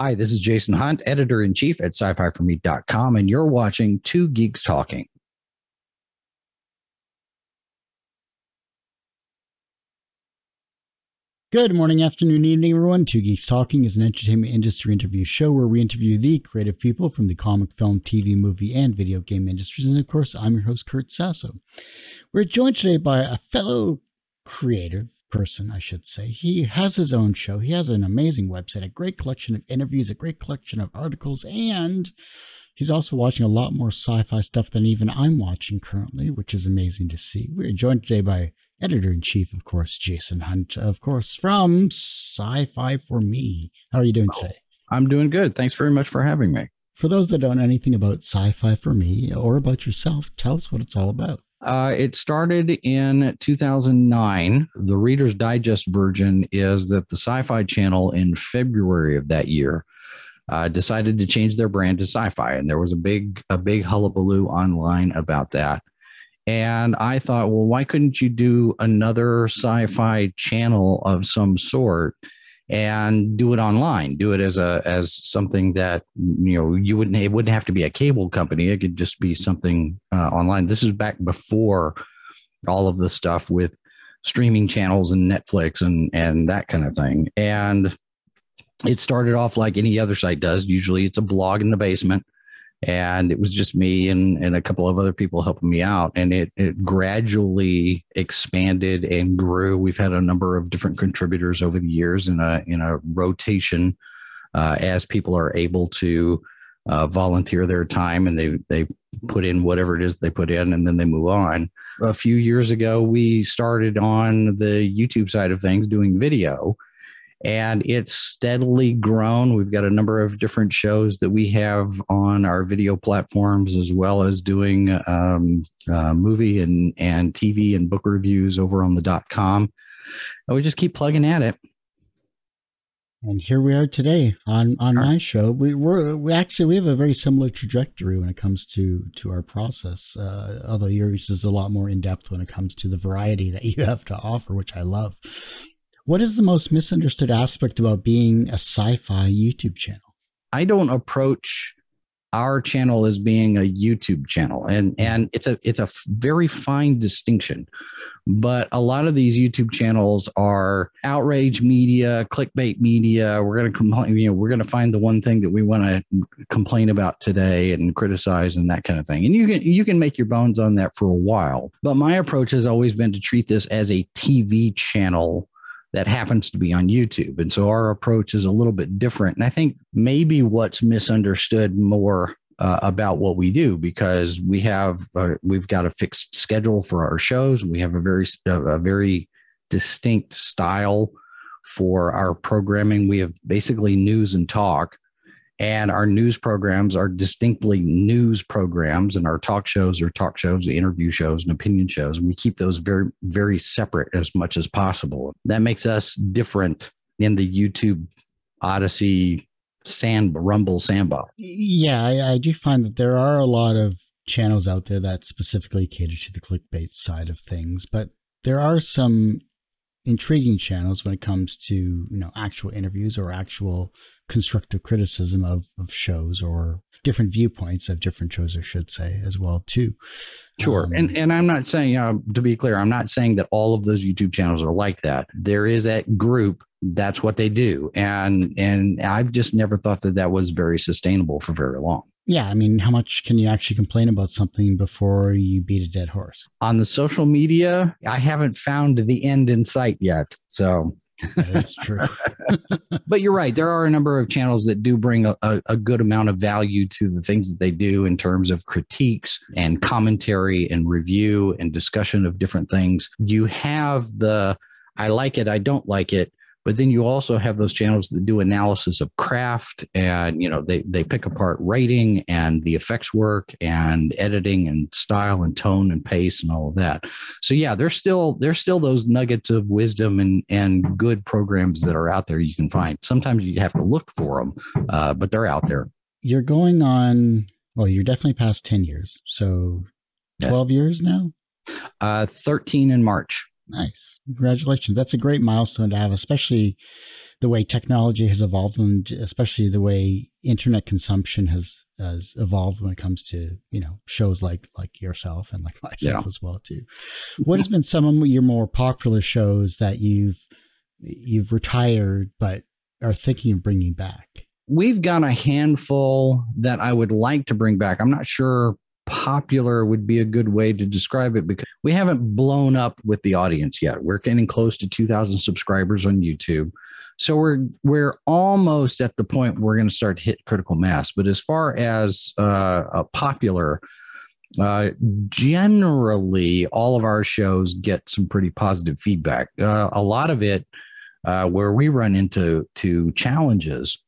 Hi, this is Jason Hunt, editor in chief at sci fi for me.com, and you're watching Two Geeks Talking. Good morning, afternoon, evening, everyone. Two Geeks Talking is an entertainment industry interview show where we interview the creative people from the comic, film, TV, movie, and video game industries. And of course, I'm your host, Kurt Sasso. We're joined today by a fellow creative person, I should say. He has his own show. He has an amazing website, a great collection of interviews, a great collection of articles, and he's also watching a lot more sci fi stuff than even I'm watching currently, which is amazing to see. We're joined today by editor in chief, of course, Jason Hunt, of course, from Sci Fi for Me. How are you doing today? I'm doing good. Thanks very much for having me. For those that don't know anything about Sci Fi for Me or about yourself, tell us what it's all about. Uh, it started in 2009. The Reader's Digest version is that the Sci Fi Channel in February of that year uh, decided to change their brand to Syfy. And there was a big, a big hullabaloo online about that. And I thought, well, why couldn't you do another sci fi channel of some sort? And do it online. Do it as a as something that you know you wouldn't it wouldn't have to be a cable company. It could just be something uh, online. This is back before all of the stuff with streaming channels and netflix and and that kind of thing. And it started off like any other site does. Usually it's a blog in the basement and it was just me and, and a couple of other people helping me out and it, it gradually expanded and grew. We've had a number of different contributors over the years in a in a rotation uh, as people are able to uh, volunteer their time and they they put in whatever it is they put in and then they move on. A few years ago we started on the youtube side of things doing video and it's steadily grown. We've got a number of different shows that we have on our video platforms, as well as doing um, uh, movie and, and TV and book reviews over on the dot com. And we just keep plugging at it. And here we are today on on my show. We we're, we actually we have a very similar trajectory when it comes to to our process. Uh, although yours is a lot more in depth when it comes to the variety that you have to offer, which I love. What is the most misunderstood aspect about being a sci fi YouTube channel? I don't approach our channel as being a YouTube channel. And hmm. and it's a it's a very fine distinction. But a lot of these YouTube channels are outrage media clickbait media. We're going to complain you know we're going to find the one thing that we want to complain about today and criticize and that kind of thing. And you can you can make your bones on that for a while. But my approach has always been to treat this as a TV channel that happens to be on YouTube. And so our approach is a little bit different. And I think maybe what's misunderstood more uh, about what we do because we have uh, we've got a fixed schedule for our shows. We have a very a very distinct style for our programming. We have basically news and talk, and our news programs are distinctly news programs and our talk shows are talk shows interview shows and opinion shows and we keep those very very separate as much as possible. That makes us different in the youtube Odysee sand rumble sandbox. Yeah I, I do find that there are a lot of channels out there that specifically cater to the clickbait side of things but there are some intriguing channels when it comes to you know actual interviews or actual constructive criticism of, of shows or different viewpoints of different shows, I should say, as well too. Sure, um, and and I'm not saying uh, to be clear, I'm not saying that all of those YouTube channels are like that. There is that group that's what they do, and and I've just never thought that that was very sustainable for very long. Yeah, I mean, how much can you actually complain about something before you beat a dead horse? On the social media, I haven't found the end in sight yet. So that's true. but you're right. There are a number of channels that do bring a, a, a, good amount of value to the things that they do in terms of critiques and commentary and review and discussion of different things. You have the I like it, I don't like it, but then you also have those channels that do analysis of craft and you know they they pick apart writing and the effects work and editing and style and tone and pace and all of that. So yeah there's still there's still those nuggets of wisdom and and good programs that are out there you can find. Sometimes you have to look for them uh, but they're out there. You're going on well you're definitely past 10 years. So 12 yes. years now? Uh 13 in march Nice. Congratulations. That's a great milestone to have, especially the way technology has evolved and especially the way internet consumption has has evolved when it comes to you know shows like like yourself and like myself yeah. as well too what has been some of your more popular shows that you've you've retired but are thinking of bringing back we've got a handful that i would like to bring back i'm not sure popular would be a good way to describe it because we haven't blown up with the audience yet we're getting close to 2000 subscribers on youtube so we're we're almost at the point we're going to start to hit critical mass. But as far as uh, a popular, uh, generally all of our shows get some pretty positive feedback. Uh, a lot of it uh, where we run into to challenges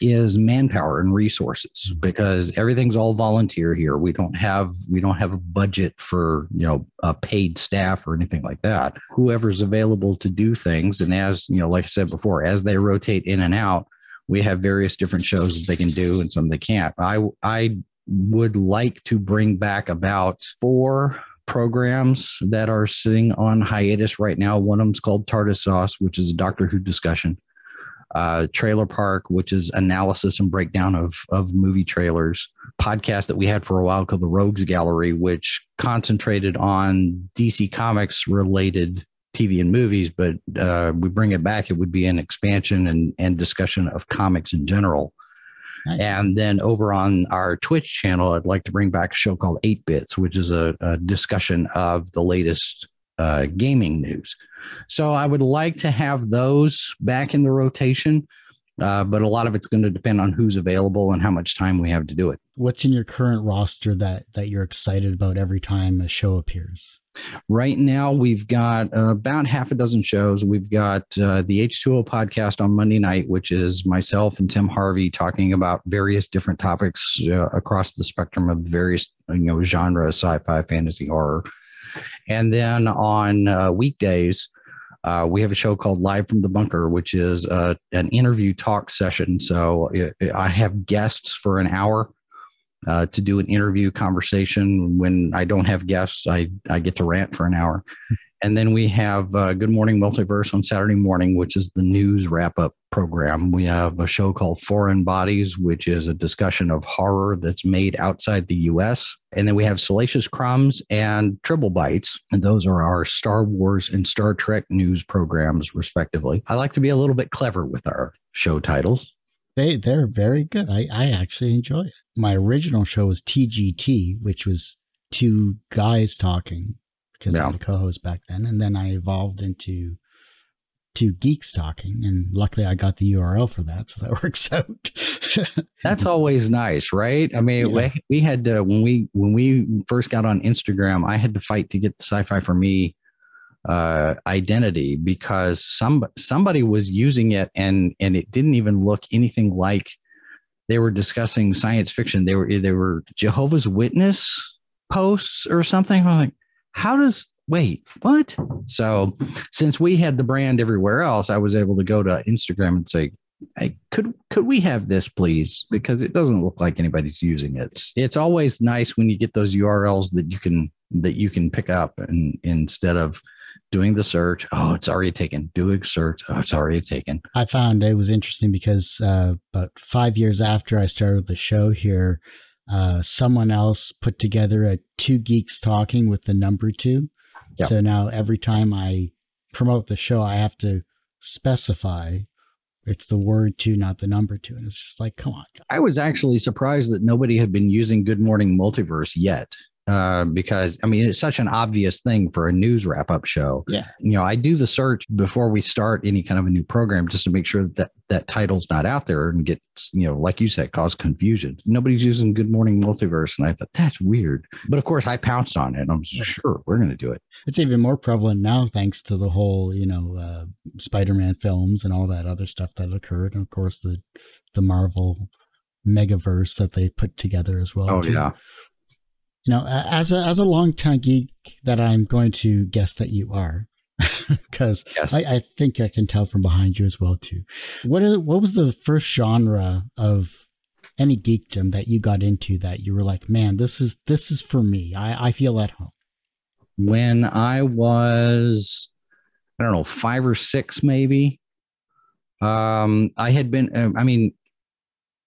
is manpower and resources mm-hmm. because everything's all volunteer here. We don't have we don't have a budget for you know a paid staff or anything like that. Whoever's available to do things and as you know like i said before as they rotate in and out we have various different shows that they can do and some they can't. I i would like to bring back about four programs that are sitting on hiatus right now. One of them's called tardis sauce which is a doctor who discussion uh, Trailer Park, which is analysis and breakdown of of movie trailers. Podcast that we had for a while called the Rogues Gallery, which concentrated on DC Comics related TV and movies, but uh, we bring it back. It would be an expansion and and discussion of comics in general. Nice. And then over on our Twitch channel, I'd like to bring back a show called 8 Bits, which is a, a discussion of the latest uh, gaming news. So I would like to have those back in the rotation, uh, but a lot of it's going to depend on who's available and how much time we have to do it. What's in your current roster that that you're excited about every time a show appears? Right now, we've got uh, about half a dozen shows. We've got uh, the H2O podcast on Monday night, which is myself and Tim Harvey talking about various different topics uh, across the spectrum of various you know genre, sci-fi, fantasy, horror. And then on uh, weekdays, uh, we have a show called Live from the Bunker, which is uh, an interview talk session. So it, it, I have guests for an hour uh, to do an interview conversation. When I don't have guests, I, I get to rant for an hour. And then we have uh, Good Morning Multiverse on Saturday morning, which is the news wrap up program. We have a show called Foreign Bodies, which is a discussion of horror that's made outside the US. And then we have Salacious Crumbs and Tribble Bites. And those are our Star Wars and Star Trek news programs, respectively. I like to be a little bit clever with our show titles. They they're very good. I, I actually enjoy it. My original show was TGT, which was two guys talking because yeah. I had a co-host back then, and then I evolved into two geeks talking, and luckily I got the URL for that, so that works out. That's always nice, right? I mean, yeah. we, we had to when we when we first got on Instagram, I had to fight to get the sci-fi for me uh, identity because some somebody was using it and and it didn't even look anything like they were discussing science fiction. They were they were Jehovah's Witness posts or something. I'm like, how does wait what so since we had the brand everywhere else i was able to go to instagram and say hey could could we have this please because it doesn't look like anybody's using it it's, it's always nice when you get those urls that you can that you can pick up and instead of doing the search oh it's already taken doing search oh it's already taken i found it was interesting because uh, about five years after i started the show here uh, someone else put together a two geeks talking with the number two. Yep. So now every time I promote the show, I have to specify it's the word two, not the number two. And it's just like, come on. I was actually surprised that nobody had been using Good Morning Multiverse yet uh, because I mean it's such an obvious thing for a news wrap up show. Yeah, you know, I do the search before we start any kind of a new program just to make sure that that, that title's not out there and get you know, like you said, cause confusion. Nobody's using Good Morning Multiverse, and I thought that's weird. But of course, I pounced on it. I'm sure we're going to do it. It's even more prevalent now thanks to the whole you know uh, Spider-Man films and all that other stuff that occurred, and of course the the Marvel megaverse that they put together as well. Oh too. yeah you know, as a as a longtime geek that I'm going to guess that you are, because yes. I, I, think I can tell from behind you as well too. What is what was the first genre of any geekdom that you got into that you were like, man, this is this is for me. I, I feel at home. When I was, I don't know, five or six maybe. Um, I had been, uh, I mean,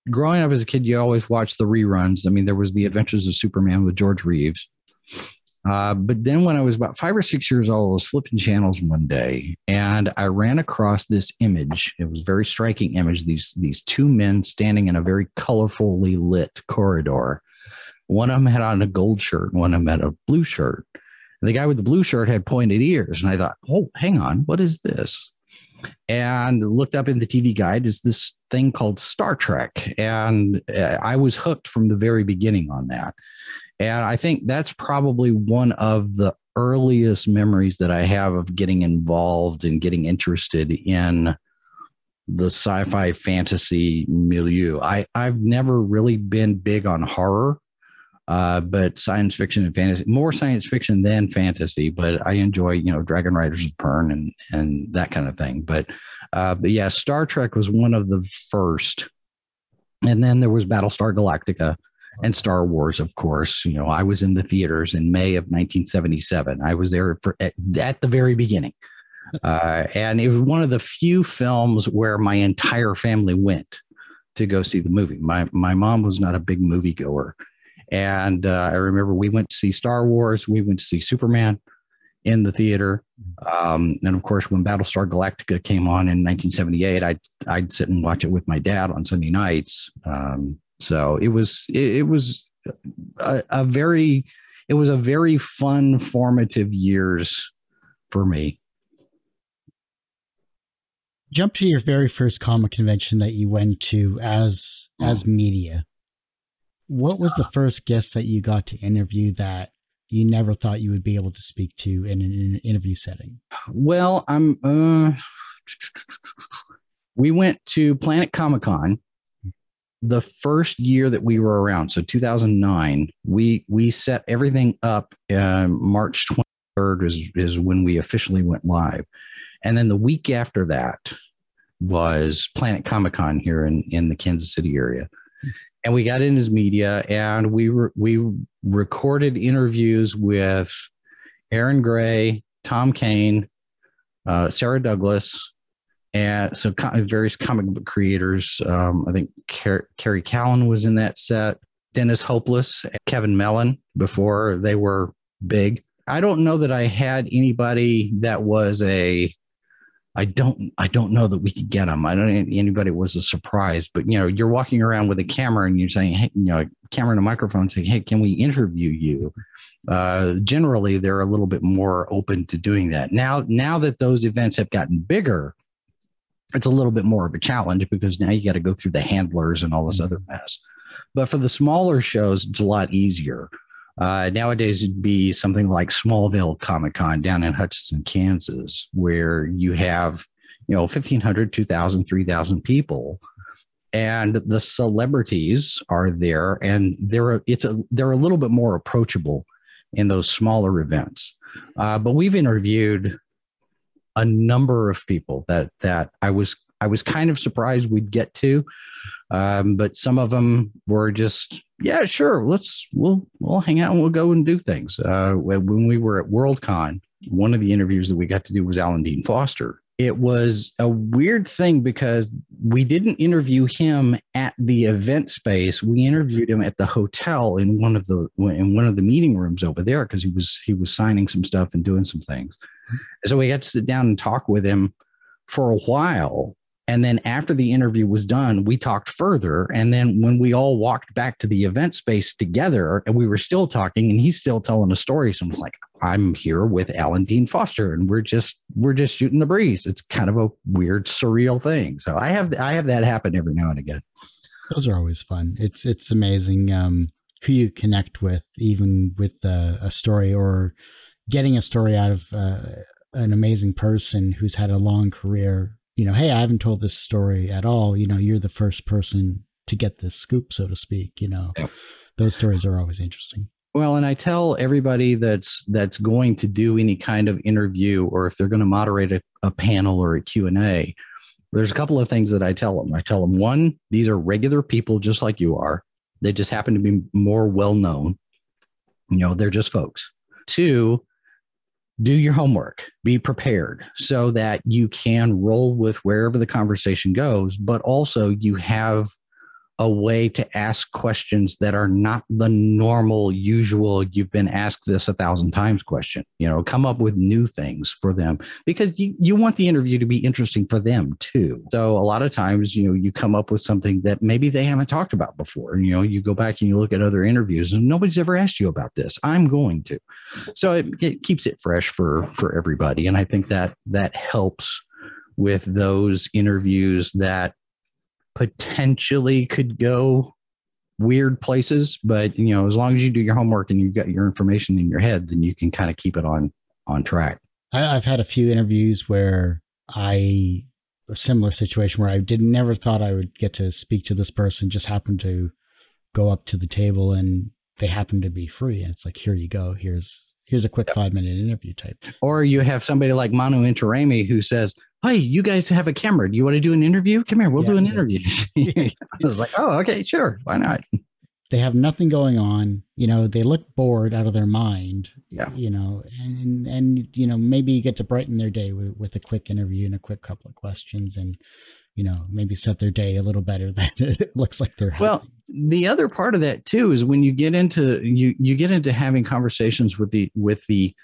growing up as a kid, you always watched the reruns. I mean, there was The Adventures of Superman with George Reeves. Uh, but then when I was about five or six years old, I was flipping channels one day and I ran across this image. It was a very striking image. These, these two men standing in a very colorfully lit corridor. One of them had on a gold shirt, and one of them had a blue shirt. And the guy with the blue shirt had pointed ears. And I thought, oh, hang on, what is this? And looked up in the TV guide is this thing called Star Trek. And uh, I was hooked from the very beginning on that. And I think that's probably one of the earliest memories that I have of getting involved and getting interested in the sci-fi fantasy milieu. I, I've never really been big on horror uh, but science fiction and fantasy, more science fiction than fantasy. But I enjoy, you know, Dragon Riders of Pern and and that kind of thing. But uh, but yeah, Star Trek was one of the first, and then there was Battlestar Galactica and Star Wars, of course. You know, I was in the theaters in May of 1977. I was there for at, at the very beginning. Uh, and it was one of the few films where my entire family went to go see the movie. My my mom was not a big movie goer, and uh, I remember we went to see Star Wars, we went to see Superman in the theater. Um, and of course, when Battlestar Galactica came on in 1978, I'd, I'd sit and watch it with my dad on Sunday nights. Um, so it was, it, it was a, a, very, it was a very fun, formative years for me. Jump to your very first comic convention that you went to as, as oh. media. What was the first guest that you got to interview that you never thought you would be able to speak to in an, interview setting? Well, I'm. Uh, we went to Planet Comic Con the first year that we were around, so 2009. We we set everything up. Uh, March 23rd is is when we officially went live, and then the week after that was Planet Comic Con here in in the Kansas City area and we got in his media and we re- we recorded interviews with Erin Gray, Tom Kane, uh, Sarah Douglas, and so various comic book creators. Um, I think Car- Kerry Callen was in that set. Dennis Hopeless, Kevin Mellon before they were big. I don't know that I had anybody that was a I don't I don't know that we could get them. I don't anybody was a surprise, but you know, you're walking around with a camera and you're saying, hey, you know, camera and a microphone saying, hey, can we interview you? Uh, generally, they're a little bit more open to doing that. Now, now that those events have gotten bigger, it's a little bit more of a challenge because now you got to go through the handlers and all this other mm-hmm. mess. But for the smaller shows, it's a lot easier. Uh, nowadays, it'd be something like Smallville Comic Con down in Hutchinson, Kansas, where you have, you know, 1,500, 2,000, 3,000 people. And the celebrities are there, and they're it's a they're a little bit more approachable in those smaller events. Uh, but we've interviewed a number of people that that I was I was kind of surprised we'd get to, um, but some of them were just yeah, sure. Let's we'll we'll hang out and we'll go and do things. Uh, when we were at Worldcon, one of the interviews that we got to do was Alan Dean Foster. It was a weird thing because we didn't interview him at the event space. We interviewed him at the hotel in one of the in one of the meeting rooms over there because he was he was signing some stuff and doing some things. So we got to sit down and talk with him for a while and then after the interview was done, we talked further. And then when we all walked back to the event space together and we were still talking and he's still telling a story. So I was like, I'm here with Alan Dean Foster and we're just we're just shooting the breeze. It's kind of a weird, surreal thing. So I have I have that happen every now and again. Those are always fun. It's it's amazing um, who you connect with, even with a, a story or getting a story out of uh, an amazing person who's had a long career you know, hey, I haven't told this story at all. You know, you're the first person to get this scoop, so to speak. You know, yeah. those stories are always interesting. Well, and I tell everybody that's that's going to do any kind of interview, or if they're going to moderate a, a panel or a Q and A, there's a couple of things that I tell them. I tell them one, these are regular people just like you are. They just happen to be more well known. You know, they're just folks. Two, do your homework, be prepared so that you can roll with wherever the conversation goes, but also you have a way to ask questions that are not the normal, usual, you've been asked this a thousand times question. You know, come up with new things for them because you, you want the interview to be interesting for them too. So a lot of times, you know, you come up with something that maybe they haven't talked about before. You know, you go back and you look at other interviews and nobody's ever asked you about this. I'm going to. So it, it keeps it fresh for for everybody. And I think that that helps with those interviews that potentially could go weird places but you know as long as you do your homework and you've got your information in your head then you can kind of keep it on on track. I, have had a few interviews where i a similar situation where i did never thought i would get to speak to this person just happened to go up to the table and they happened to be free. And it's like here you go. Here's here's a quick five minute interview type. Or you have somebody like Manu Intiraymi who says, Hey, you guys have a camera. Do you want to do an interview? Come here, we'll yeah, do an yeah. interview. I was like, Oh, okay, sure. Why not? They have nothing going on. You know, they look bored out of their mind. Yeah. You know, and and you know, maybe you get to brighten their day with, with a quick interview and a quick couple of questions and you know, maybe set their day a little better than it looks like they're well. The other part of that too is when you get into you you get into having conversations with the with the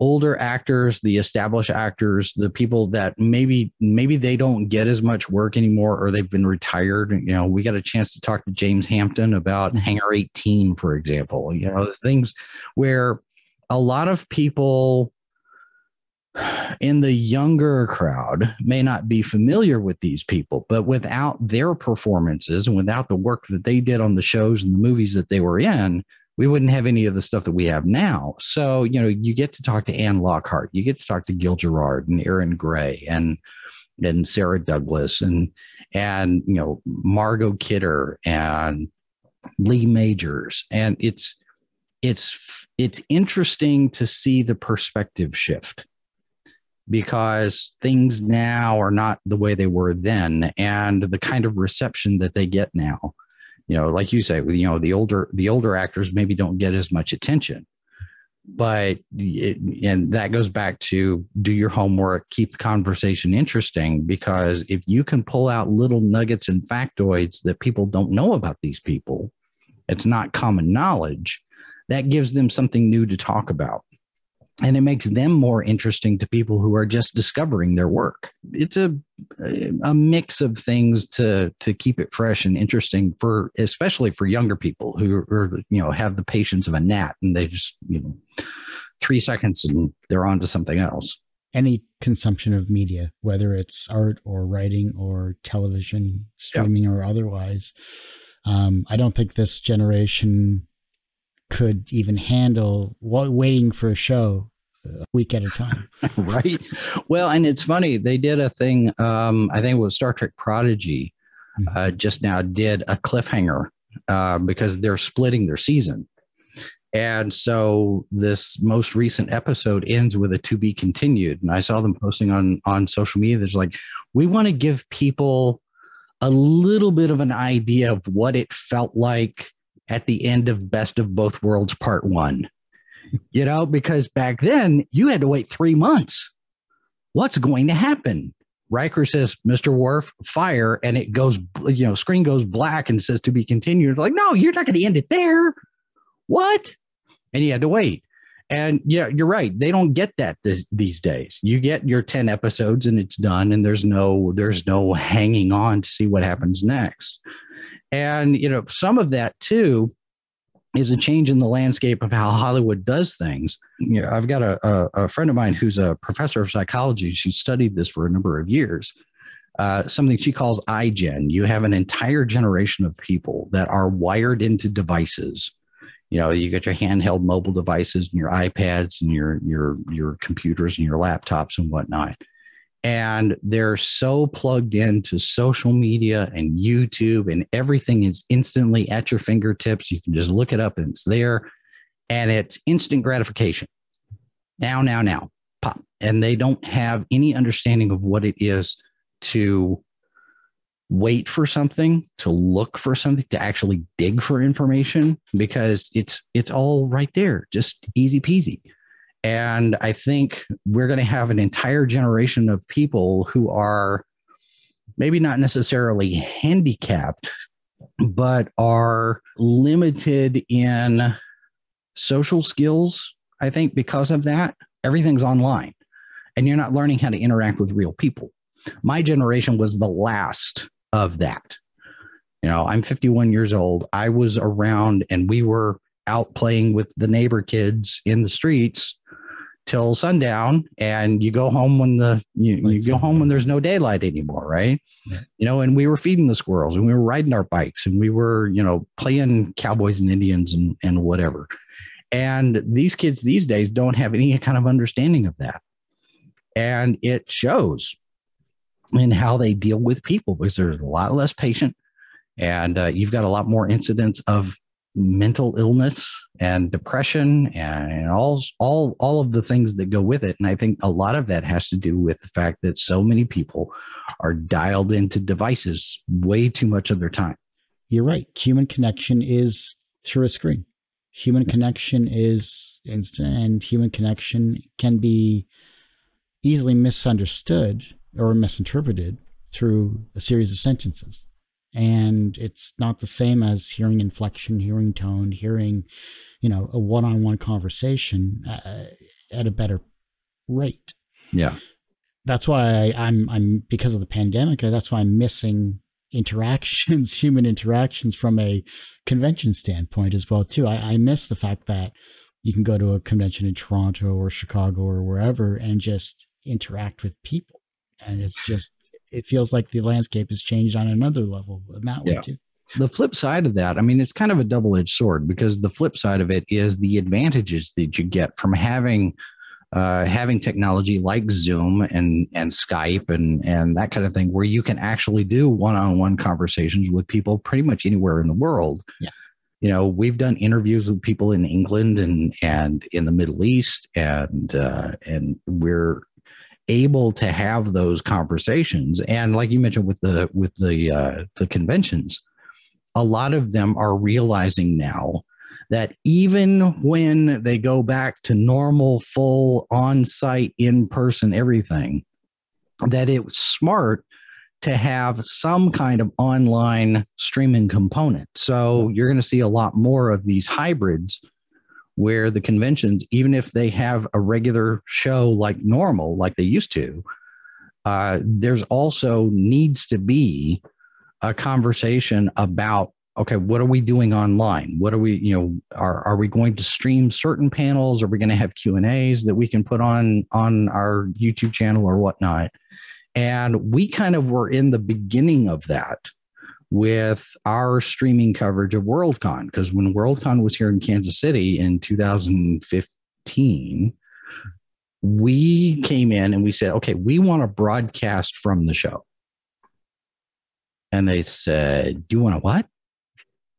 older actors, the established actors, the people that maybe maybe they don't get as much work anymore or they've been retired. You know, we got a chance to talk to James Hampton about mm-hmm. Hangar 18, for example. You know, the things where a lot of people in the younger crowd may not be familiar with these people, but without their performances and without the work that they did on the shows and the movies that they were in, we wouldn't have any of the stuff that we have now. So, you know, you get to talk to Anne Lockhart, you get to talk to Gil Gerard and Erin Gray and and Sarah Douglas and and you know Margot Kidder and Lee Majors. And it's it's it's interesting to see the perspective shift because things now are not the way they were then and the kind of reception that they get now. You know like you say you know the older the older actors maybe don't get as much attention but it, and that goes back to do your homework keep the conversation interesting because if you can pull out little nuggets and factoids that people don't know about these people it's not common knowledge that gives them something new to talk about and it makes them more interesting to people who are just discovering their work. It's a a mix of things to to keep it fresh and interesting for especially for younger people who are you know have the patience of a gnat and they just you know three seconds and they're on to something else. Any consumption of media, whether it's art or writing or television, streaming or otherwise, um, I don't think this generation could even handle waiting for a show a week at a time. right. Well, and it's funny. They did a thing, um, I think it was Star Trek Prodigy, mm-hmm. uh, just now did a cliffhanger uh, because they're splitting their season. And so this most recent episode ends with a to be continued. And I saw them posting on on social media. There's like, we want to give people a little bit of an idea of what it felt like at the end of Best of Both Worlds Part One. You know, because back then you had to wait three months. What's going to happen? Riker says, Mr. Worf, fire, and it goes, you know, screen goes black and says to be continued. Like, no, you're not going to end it there. What? And you had to wait. And yeah, you're right. They don't get that th- these days. You get your 10 episodes and it's done and there's no there's no hanging on to see what happens next. And, you know, some of that too is a change in the landscape of how Hollywood does things. You know, I've got a, a, a friend of mine who's a professor of psychology. She studied this for a number of years. Uh, something she calls iGen. You have an entire generation of people that are wired into devices. You know, you get your handheld mobile devices and your iPads and your your your computers and your laptops and whatnot and they're so plugged into social media and YouTube, and everything is instantly at your fingertips. You can just look it up and it's there, and it's instant gratification. Now, now, now, pop. And they don't have any understanding of what it is to wait for something to look for something to actually dig for information because it's it's all right there just easy peasy And I think we're going to have an entire generation of people who are maybe not necessarily handicapped, but are limited in social skills. I think because of that, everything's online and you're not learning how to interact with real people. My generation was the last of that. You know, I'm 51 years old. I was around and we were out playing with the neighbor kids in the streets till sundown and you go home when the you, you go home when there's no daylight anymore right? Yeah. you know and we were feeding the squirrels and we were riding our bikes and we were you know playing cowboys and indians and and whatever. And these kids these days don't have any kind of understanding of that. And it shows in how they deal with people because there's a lot less patient and uh, you've got a lot more incidents of mental illness and depression and all all all of the things that go with it. And i think a lot of that has to do with the fact that so many people are dialed into devices way too much of their time. You're right. Human connection is through a screen. Human connection is instant and human connection can be easily misunderstood or misinterpreted through a series of sentences and it's not the same as hearing inflection hearing tone hearing you know a one-on-one conversation uh, at a better rate. Yeah. That's why I, i'm i'm because of the pandemic uh, that's why i'm missing interactions human interactions from a convention standpoint as well too. I, I miss the fact that you can go to a convention in toronto or chicago or wherever and just interact with people. And it's just it feels like the landscape has changed on another level in that yeah. way too. The flip side of that, I mean, it's kind of a double edged sword because the flip side of it is the advantages that you get from having uh, having technology like Zoom and and Skype and and that kind of thing, where you can actually do one on one conversations with people pretty much anywhere in the world. Yeah. You know, we've done interviews with people in England and and in the Middle East, and uh, and we're able to have those conversations. And like you mentioned with the with the uh, the conventions a lot of them are realizing now that even when they go back to normal full on-site in-person everything that it's smart to have some kind of online streaming component. So you're going to see a lot more of these hybrids where the conventions, even if they have a regular show like normal, like they used to, uh, there's also needs to be a conversation about okay what are we doing online? What are we you know are, are we going to stream certain panels? Are we going to have q and a's that we can put on on our youtube channel or whatnot? And we kind of were in the beginning of that with our streaming coverage of Worldcon. Because when Worldcon was here in Kansas City in 2015, we came in and we said, okay, we want to broadcast from the show. And they said, do you want to what?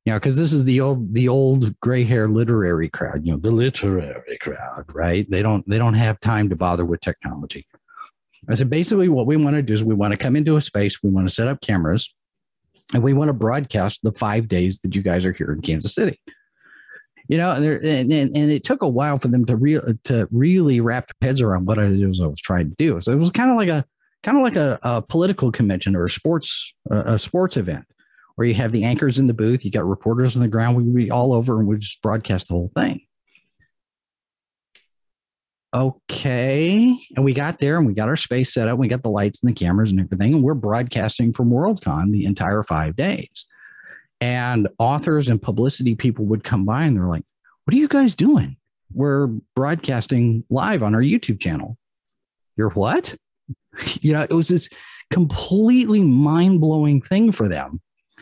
You know, because this is the old the old gray hair literary crowd, you know, the literary crowd, right? They don't they don't have time to bother with technology. I said, basically, what we want to do is we want to come into a space, we want to set up cameras, and we want to broadcast the five days that you guys are here in Kansas City. You know, and, and, and it took a while for them to real to really wrap heads around what it was I was trying to do. So it was kind of like a kind of like a, a political convention or a sports a sports event where you have the anchors in the booth, you got reporters on the ground, we would be all over and we just broadcast the whole thing okay. And we got there and we got our space set up. We got the lights and the cameras and everything. And we're broadcasting from Worldcon the entire five days. And authors and publicity people would come by and they're like, what are you guys doing? We're broadcasting live on our YouTube channel. You're what? you know, it was this completely mind blowing thing for them.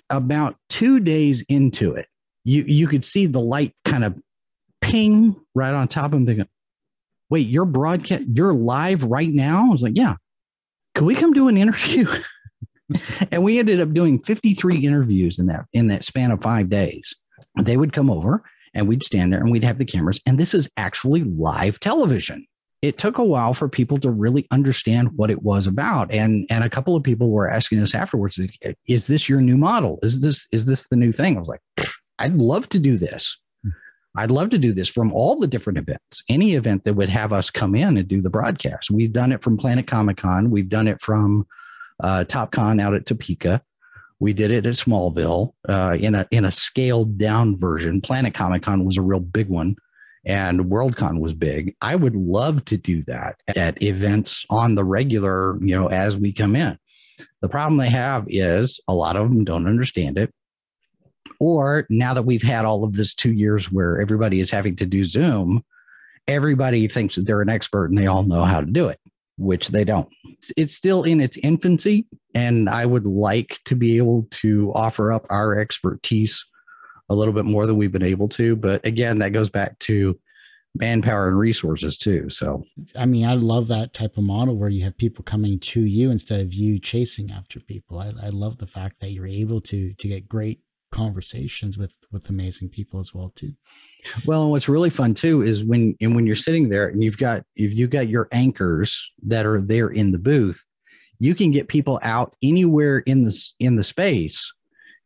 About two days into it, you, you could see the light kind of ping right on top of them wait, you're broadcast, you're live right now? I was like, yeah. Can we come do an interview? and we ended up doing 53 interviews in that in that span of five days. They would come over and we'd stand there and we'd have the cameras. And this is actually live television. It took a while for people to really understand what it was about. And and a couple of people were asking us afterwards, is this your new model? Is this is this the new thing? I was like, I'd love to do this. I'd love to do this from all the different events, any event that would have us come in and do the broadcast. We've done it from Planet Comic Con. We've done it from uh, TopCon out at Topeka. We did it at Smallville uh, in a in a scaled down version. Planet Comic Con was a real big one, and Worldcon was big. I would love to do that at events on the regular, you know, as we come in. The problem they have is a lot of them don't understand it. Or now that we've had all of this two years where everybody is having to do Zoom, everybody thinks that they're an expert and they all know how to do it, which they don't. It's still in its infancy. And I would like to be able to offer up our expertise a little bit more than we've been able to. But again, that goes back to manpower and resources too. So, I mean, I love that type of model where you have people coming to you instead of you chasing after people. I, I love the fact that you're able to to get great conversations with with amazing people as well too. Well, and what's really fun too is when and when you're sitting there and you've got if you've got your anchors that are there in the booth, you can get people out anywhere in this in the space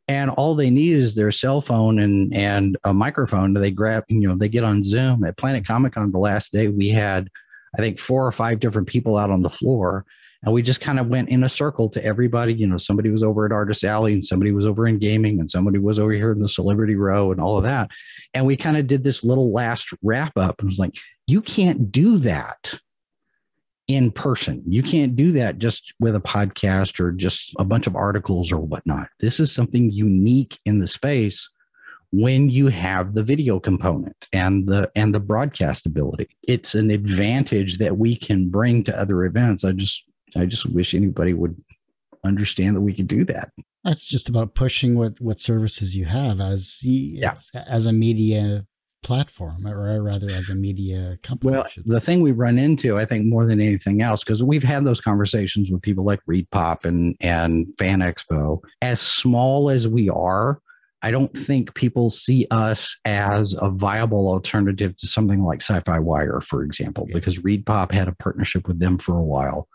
and all they need is their cell phone and and a microphone they grab you know they get on zoom at planet comic con the last day we had i think four or five different people out on the floor and we just kind of went in a circle to everybody you know somebody was over at artist alley and somebody was over in gaming and somebody was over here in the celebrity row and all of that and we kind of did this little last wrap up and was like you can't do that in person. You can't do that just with a podcast or just a bunch of articles or whatnot. This is something unique in the space when you have the video component and the and the broadcast ability. It's an advantage that we can bring to other events. I just I just wish anybody would understand that we could do that. That's just about pushing what what services you have as yeah. as a media platform or rather as a media company well the thing we run into i think more than anything else because we've had those conversations with people like Reed Pop and and fan expo as small as we are i don't think people see us as a viable alternative to something like sci-fi wire for example yeah. because ReedPop had a partnership with them for a while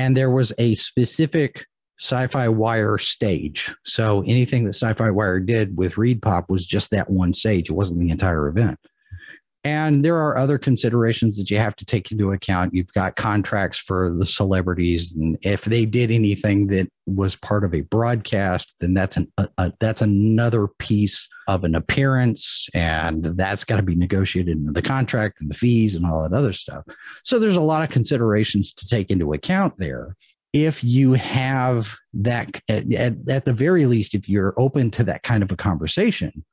and there was a specific Sci-Fi Wire stage. So anything that Sci-Fi Wire did with ReedPop was just that one stage. It wasn't the entire event. And there are other considerations that you have to take into account. You've got contracts for the celebrities, and if they did anything that was part of a broadcast, then that's an a, a, that's another piece of an appearance, and that's got to be negotiated into the contract and the fees and all that other stuff. So there's a lot of considerations to take into account there if you have that at, at, at, the very least if you're open to that kind of a conversation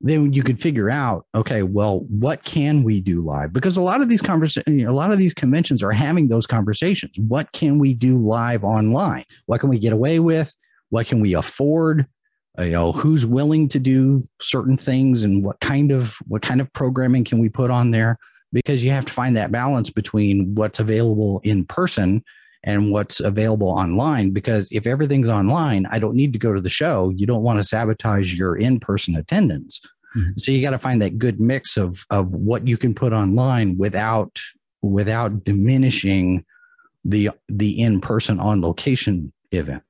then you could figure out okay well what can we do live? Because a lot of these conversations a lot of these conventions are having those conversations. What can we do live online? What can we get away with? What can we afford? Uh, you know who's willing to do certain things and what kind of what kind of programming can we put on there? Because you have to find that balance between what's available in person and what's available online because if everything's online i don't need to go to the show. You don't want to sabotage your in-person attendance. Mm-hmm. so you got to find that good mix of of what you can put online without without diminishing the the in-person on location event.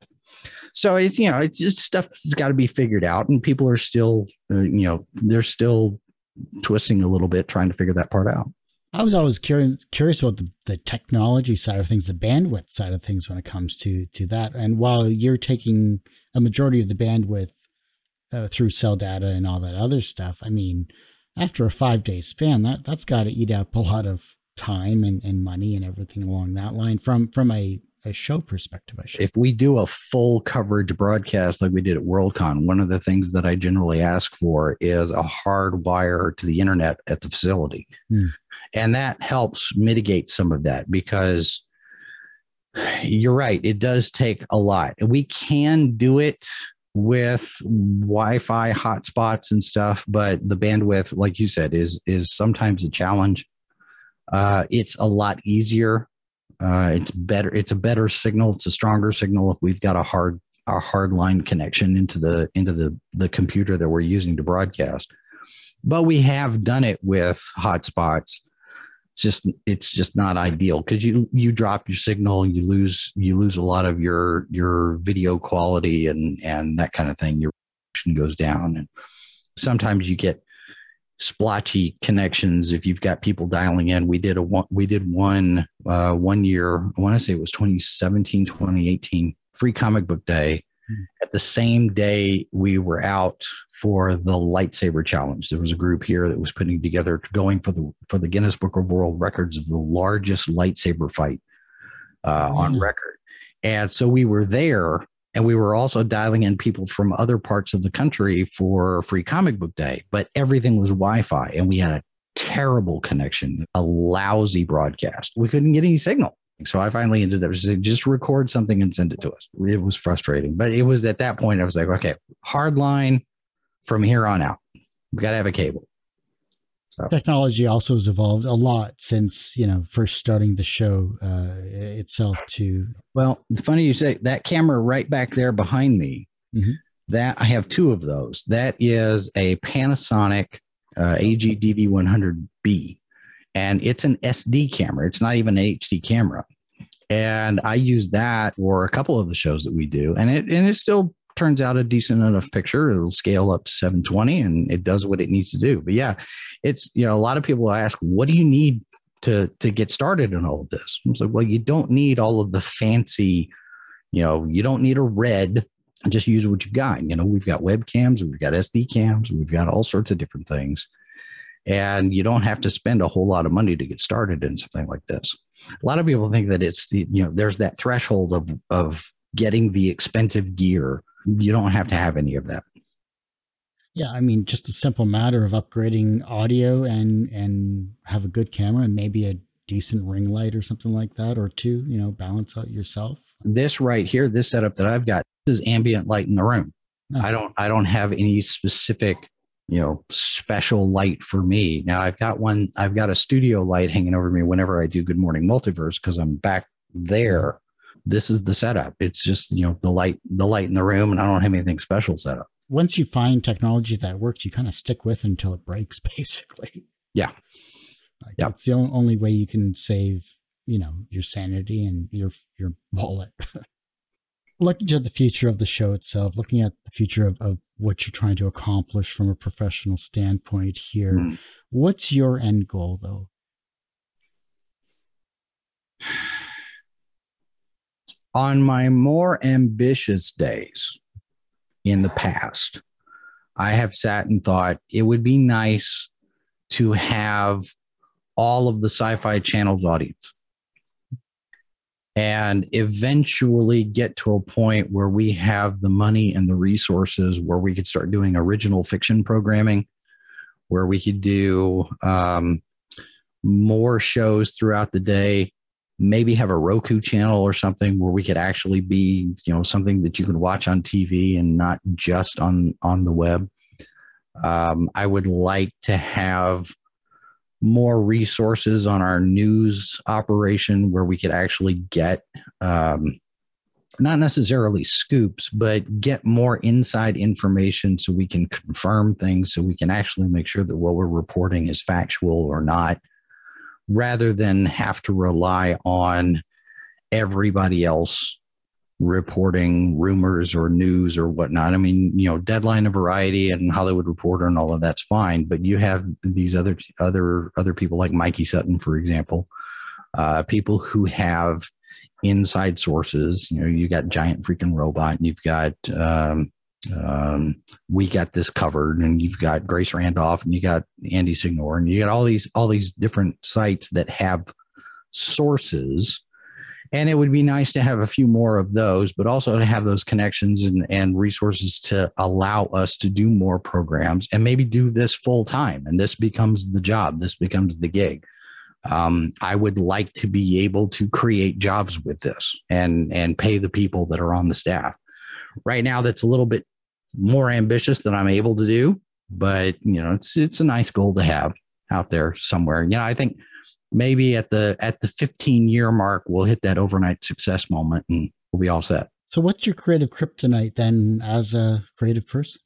So it's you know it's just stuff that's got to be figured out and people are still uh, you know they're still twisting a little bit trying to figure that part out I was always curious curious about the, the technology side of things, the bandwidth side of things when it comes to to that. And while you're taking a majority of the bandwidth uh, through cell data and all that other stuff, I mean, after a five day span, that that's got to eat up a lot of time and, and money and everything along that line from from a a show perspective. I should. If we do a full coverage broadcast like we did at Worldcon, one of the things that I generally ask for is a hard wire to the internet at the facility. Hmm. And that helps mitigate some of that because you're right, it does take a lot. We can do it with Wi-Fi hotspots and stuff, but the bandwidth, like you said, is is sometimes a challenge. Uh, it's a lot easier. Uh, it's better. It's a better signal. It's a stronger signal if we've got a hard a hard line connection into the into the the computer that we're using to broadcast. But we have done it with hotspots it's just it's just not ideal. Because you you drop your signal you lose you lose a lot of your your video quality and and that kind of thing your goes down. And sometimes you get splotchy connections if you've got people dialing in. We did a one we did one uh, one year i want to say it was 2017 2018 free comic book day. At the same day we were out for the lightsaber challenge there was a group here that was putting together going for the for the guinness book of world records of the largest lightsaber fight uh, mm. on record and so we were there and we were also dialing in people from other parts of the country for free comic book day, but everything was Wi Fi and we had a terrible connection, a lousy broadcast. We couldn't get any signal. So I finally ended up saying, just record something and send it to us. It was frustrating, but it was at that point I was like, okay, hard line from here on out. We got to have a cable. So. Technology also has evolved a lot since you know first starting the show uh, itself. To well, funny you say that camera right back there behind me. Mm-hmm. That I have two of those. That is a Panasonic uh, AGDV100B, and it's an SD camera. It's not even an HD camera, and I use that for a couple of the shows that we do, and it and it still turns out a decent enough picture. It'll scale up to 720, and it does what it needs to do. But yeah, it's you know a lot of people ask what do you need to to get started in all of this i was like well you don't need all of the fancy you know you don't need a red just use what you've got you know we've got webcams we've got sd cams we've got all sorts of different things and you don't have to spend a whole lot of money to get started in something like this a lot of people think that it's the you know there's that threshold of of getting the expensive gear you don't have to have any of that yeah, I mean, just a simple matter of upgrading audio and and have a good camera and maybe a decent ring light or something like that, or two. You know, balance out yourself. This right here, this setup that I've got, this is ambient light in the room. Okay. I don't I don't have any specific you know special light for me now i've got one i've got a studio light hanging over me whenever i do good morning multiverse because i'm back there this is the setup it's just you know the light the light in the room and i don't have anything special set up once you find technology that works, you kind of stick with until it breaks, basically. Yeah. Like yeah. It's the only way you can save, you know, your sanity and your your wallet. looking at the future of the show itself, looking at the future of, of what you're trying to accomplish from a professional standpoint here, mm. what's your end goal though? On my more ambitious days, in the past. I have sat and thought it would be nice to have all of the Syfy channel's audience and eventually get to a point where we have the money and the resources where we could start doing original fiction programming, where we could do um, more shows throughout the day maybe have a Roku channel or something where we could actually be, you know, something that you can watch on TV and not just on on the web. Um, I would like to have more resources on our news operation where we could actually get um, not necessarily scoops, but get more inside information so we can confirm things, so we can actually make sure that what we're reporting is factual or not rather than have to rely on everybody else reporting rumors or news or whatnot. I mean, you know, Deadline of Variety and Hollywood Reporter and all of that's fine, but you have these other other other people like Mikey Sutton, for example, uh, people who have inside sources. You know, you got Giant Freaking Robot, and you've got um, um, we got this covered and you've got grace randolph and you got andy signor and you got all these all these different sites that have sources and it would be nice to have a few more of those but also to have those connections and, and resources to allow us to do more programs and maybe do this full time and this becomes the job. This becomes the gig. Um, i would like to be able to create jobs with this and and pay the people that are on the staff. Right now that's a little bit more ambitious than I'm able to do, but you know, it's it's a nice goal to have out there somewhere. You know, I think maybe at the at the 15 year mark we'll hit that overnight success moment and we'll be all set. So what's your creative kryptonite then as a creative person?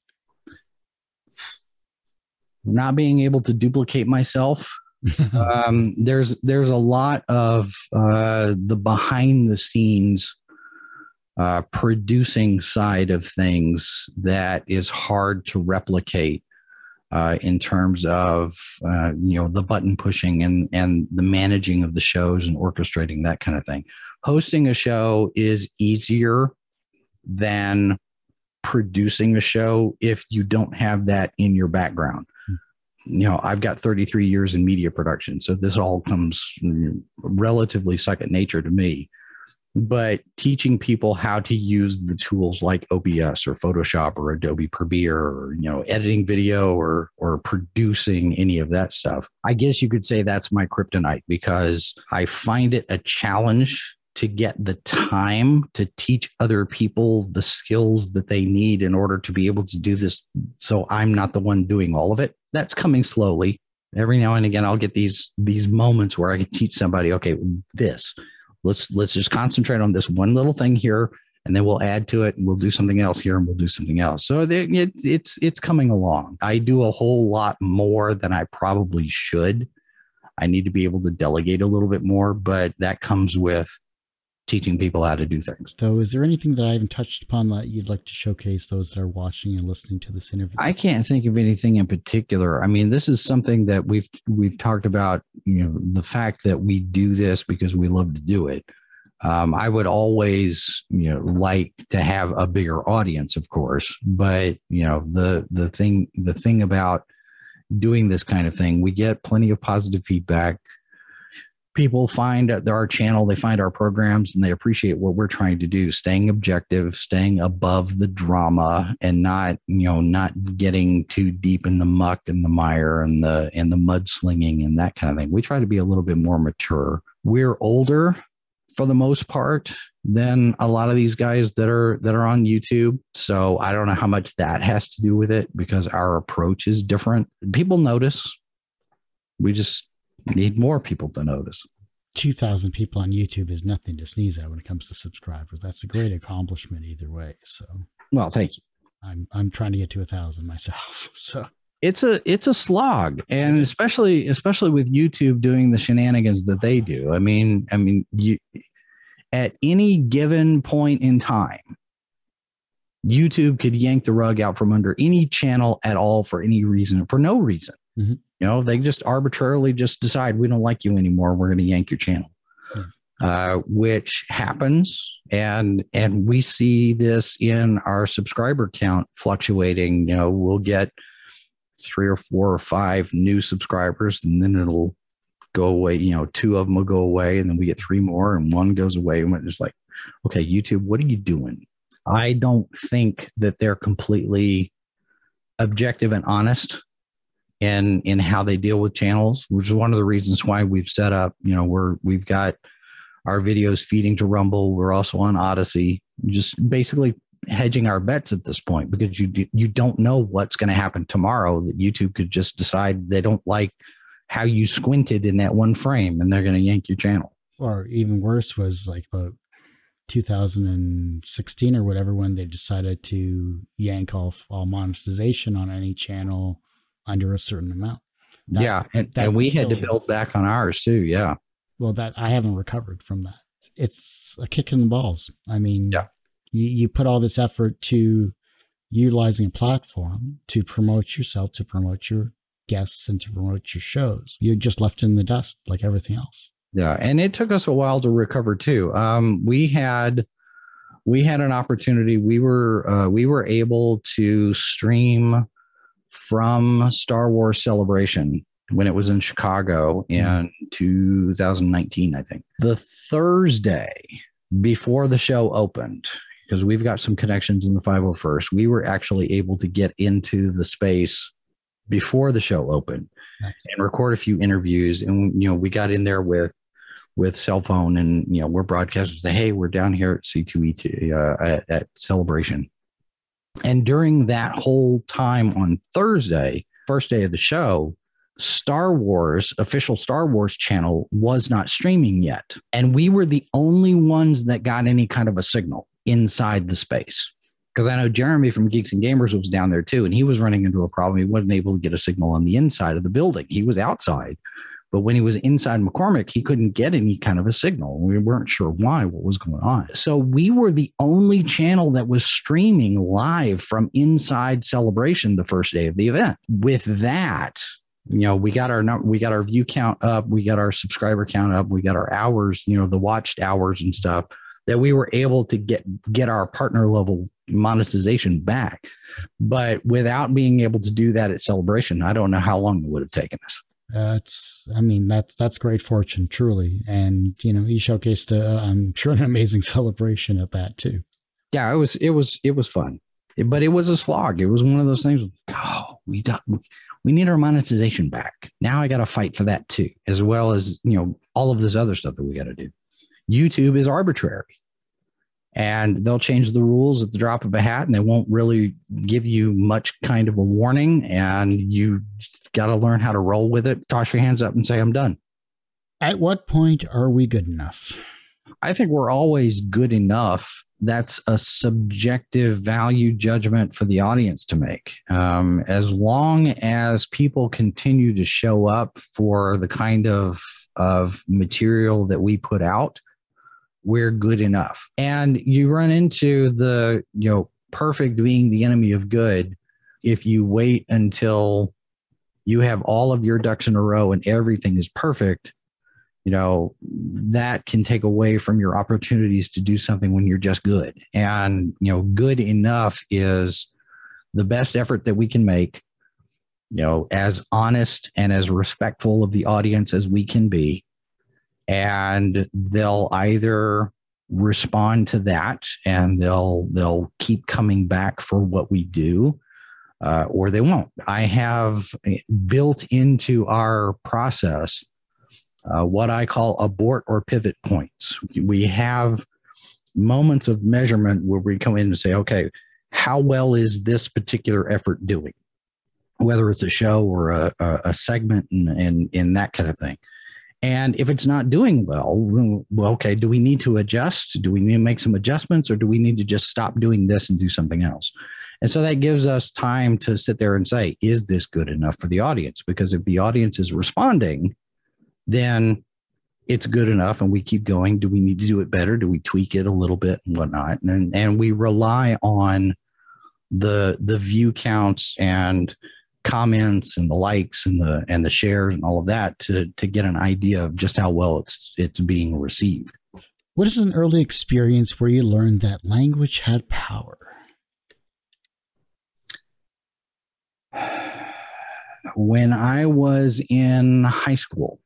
Not being able to duplicate myself. um, there's there's a lot of uh, the behind the scenes uh, producing side of things that is hard to replicate. Uh, in terms of uh, you know the button pushing and and the managing of the shows and orchestrating that kind of thing. Hosting a show is easier than producing a show if you don't have that in your background. You know, I've got 33 years in media production, so this all comes relatively second nature to me but teaching people how to use the tools like OBS or Photoshop or Adobe Premiere or you know editing video or or producing any of that stuff. I guess you could say that's my kryptonite because I find it a challenge to get the time to teach other people the skills that they need in order to be able to do this so I'm not the one doing all of it. That's coming slowly. Every now and again I'll get these these moments where I can teach somebody okay this let's let's just concentrate on this one little thing here and then we'll add to it and we'll do something else here and we'll do something else. So it, it's it's coming along. I do a whole lot more than i probably should. I need to be able to delegate a little bit more but that comes with teaching people how to do things. So, is there anything that I haven't touched upon that you'd like to showcase those that are watching and listening to this interview? I can't think of anything in particular. I mean, this is something that we've we've talked about. You know, the fact that we do this because we love to do it. Um, I would always, you know, like to have a bigger audience, of course. But you know, the the thing the thing about doing this kind of thing, we get plenty of positive feedback people find our channel, they find our programs, and they appreciate what we're trying to do, staying objective, staying above the drama, and not you know not getting too deep in the muck and the mire and the and the mudslinging and that kind of thing. We try to be a little bit more mature. We're older for the most part than a lot of these guys that are that are on YouTube. So I don't know how much that has to do with it because our approach is different. People notice. We just need more people to notice. 2,000 people on YouTube is nothing to sneeze at when it comes to subscribers. That's a great accomplishment either way. So, well, thank you. I'm I'm trying to get to a thousand myself. So it's a it's a slog, and especially especially with YouTube doing the shenanigans that they do. I mean, I mean, you at any given point in time, YouTube could yank the rug out from under any channel at all for any reason, for no reason. Mm-hmm. You know, they just arbitrarily just decide we don't like you anymore. We're going to yank your channel, hmm. uh, which happens, and and we see this in our subscriber count fluctuating. You know, we'll get three or four or five new subscribers, and then it'll go away. You know, two of them will go away, and then we get three more, and one goes away. And it's like, okay, YouTube, what are you doing? I don't think that they're completely objective and honest in in how they deal with channels, which is one of the reasons why we've set up. You know, we're we've got our videos feeding to Rumble. We're also on Odysee. Just basically hedging our bets at this point because you you don't know what's going to happen tomorrow. That YouTube could just decide they don't like how you squinted in that one frame, and they're going to yank your channel. Or even worse was like about 2016 or whatever when they decided to yank off all monetization on any channel under a certain amount. That, yeah, and, and we had to build back on ours too. Yeah. Well, that I haven't recovered from that. It's a kick in the balls. I mean, yeah. you, you put all this effort to utilizing a platform to promote yourself, to promote your guests, and to promote your shows. You're just left in the dust like everything else. Yeah, and it took us a while to recover too. Um, we had we had an opportunity. We were uh, we were able to stream from Star Wars Celebration when it was in Chicago in 2019, I think. The Thursday before the show opened, because we've got some connections in the 501st, we were actually able to get into the space before the show opened nice. and record a few interviews. And, you know, we got in there with with cell phone and you know we're broadcasting say hey we're down here at c2e2 uh, at, at celebration and during that whole time on Thursday, first day of the show, Star Wars, official Star Wars channel was not streaming yet. And we were the only ones that got any kind of a signal inside the space. Because I know Jeremy from Geeks and Gamers was down there too, and he was running into a problem. He wasn't able to get a signal on the inside of the building. He was outside, But when he was inside McCormick, he couldn't get any kind of a signal. We weren't sure why, what was going on. So we were the only channel that was streaming live from inside Celebration the first day of the event. With that, you know, we got our we got our view count up, we got our subscriber count up, we got our hours, you know, the watched hours and stuff that we were able to get get our partner level monetization back. But without being able to do that at Celebration, I don't know how long it would have taken us. That's, I mean, that's that's great fortune, truly, and you know, he showcased, a, I'm sure, an amazing celebration at that too. Yeah, it was, it was, it was fun, but it was a slog. It was one of those things. Oh, we don't, we need our monetization back. Now I got to fight for that too, as well as you know all of this other stuff that we got to do. YouTube is arbitrary and they'll change the rules at the drop of a hat and they won't really give you much kind of a warning and you got to learn how to roll with it. Toss your hands up and say i'm done. At what point are we good enough? I think we're always good enough. That's a subjective value judgment for the audience to make. Um, as long as people continue to show up for the kind of of material that we put out we're good enough. And you run into the, you know, perfect being the enemy of good if you wait until you have all of your ducks in a row and everything is perfect you know that can take away from your opportunities to do something when you're just good and you know good enough is the best effort that we can make you know as honest and as respectful of the audience as we can be and they'll either respond to that and they'll they'll keep coming back for what we do uh, or they won't. I have built into our process uh, what i call abort or pivot points. We have moments of measurement where we come in and say okay how well is this particular effort doing? Whether it's a show or a, a, segment and, and, and that kind of thing and if it's not doing well, well, okay, do we need to adjust? Do we need to make some adjustments or do we need to just stop doing this and do something else? And so that gives us time to sit there and say, is this good enough for the audience? Because if the audience is responding, then it's good enough and we keep going. Do we need to do it better? Do we tweak it a little bit and whatnot? And, and we rely on the the view counts and comments and the likes and the and the shares and all of that to to get an idea of just how well it's it's being received. What is an early experience where you learned that language had power? When I was in high school,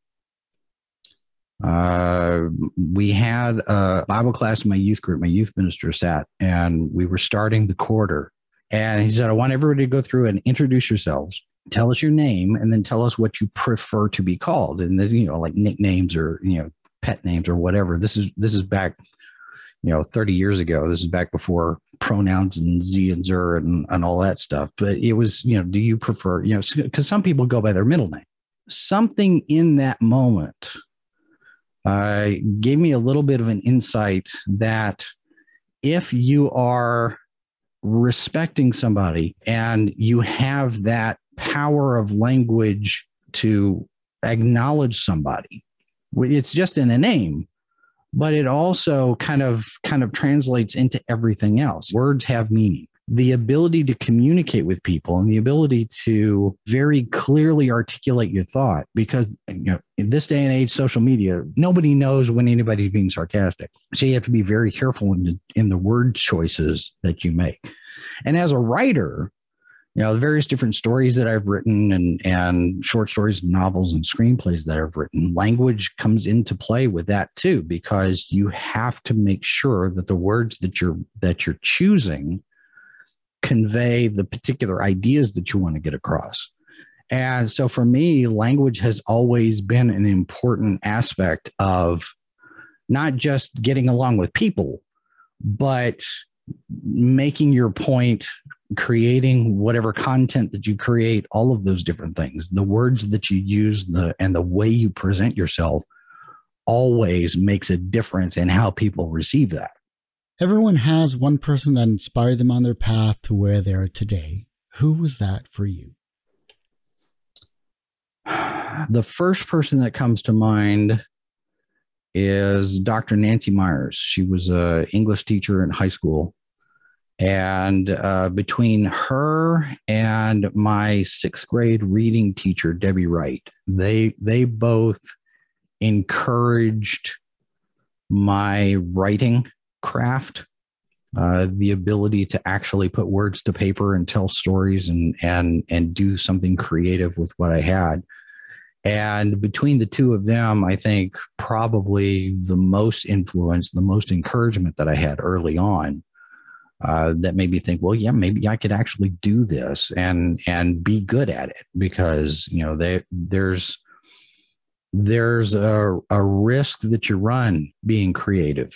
uh, we had a Bible class in my youth group. My youth minister sat, and we were starting the quarter and he said, I want everybody to go through and introduce yourselves, tell us your name, and then tell us what you prefer to be called. And then, you know, like nicknames or, you know, pet names or whatever. This is this is back, you know, 30 years ago. This is back before pronouns and Z and Zer and, and all that stuff. But it was, you know, do you prefer, you know, because some people go by their middle name. Something in that moment uh, gave me a little bit of an insight that if you are respecting somebody and you have that power of language to acknowledge somebody. It's just in a name but it also kind of kind of translates into everything else. Words have meaning the ability to communicate with people and the ability to very clearly articulate your thought because you know in this day and age social media nobody knows when anybody's being sarcastic. So you have to be very careful in the, in the word choices that you make. And as a writer you know the various different stories that i've written and and short stories novels and screenplays that i've written language comes into play with that too because you have to make sure that the words that you're that you're choosing convey the particular ideas that you want to get across. And so for me, language has always been an important aspect of not just getting along with people, but making your point, creating whatever content that you create, all of those different things, the words that you use, the and the way you present yourself always makes a difference in how people receive that. Everyone has one person that inspired them on their path to where they are today. Who was that for you? the first person that comes to mind is Dr. Nancy Myers. She was a English teacher in high school. And uh, between her and my sixth grade reading teacher, Debbie Wright, they they both encouraged my writing craft, uh, the ability to actually put words to paper and tell stories and and and do something creative with what I had. And between the two of them, I think probably the most influence, the most encouragement that I had early on uh, that made me think, well, yeah, maybe I could actually do this and and be good at it because you know they, there's there's a, a risk that you run being creative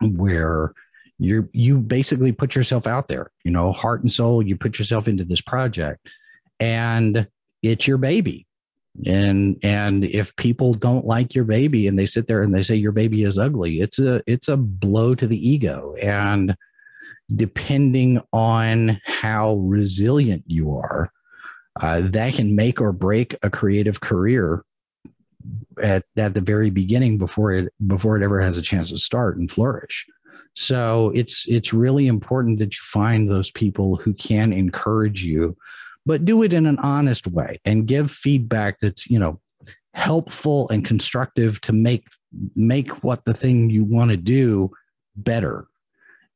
where you you basically put yourself out there you know heart and soul you put yourself into this project and it's your baby. And and if people don't like your baby and they sit there and they say your baby is ugly it's a it's a blow to the ego. And depending on how resilient you are uh, that can make or break a creative career at, at the very beginning before it before it ever has a chance to start and flourish so it's it's really important that you find those people who can encourage you but do it in an honest way and give feedback that's, you know, helpful and constructive to make make what the thing you want to do better.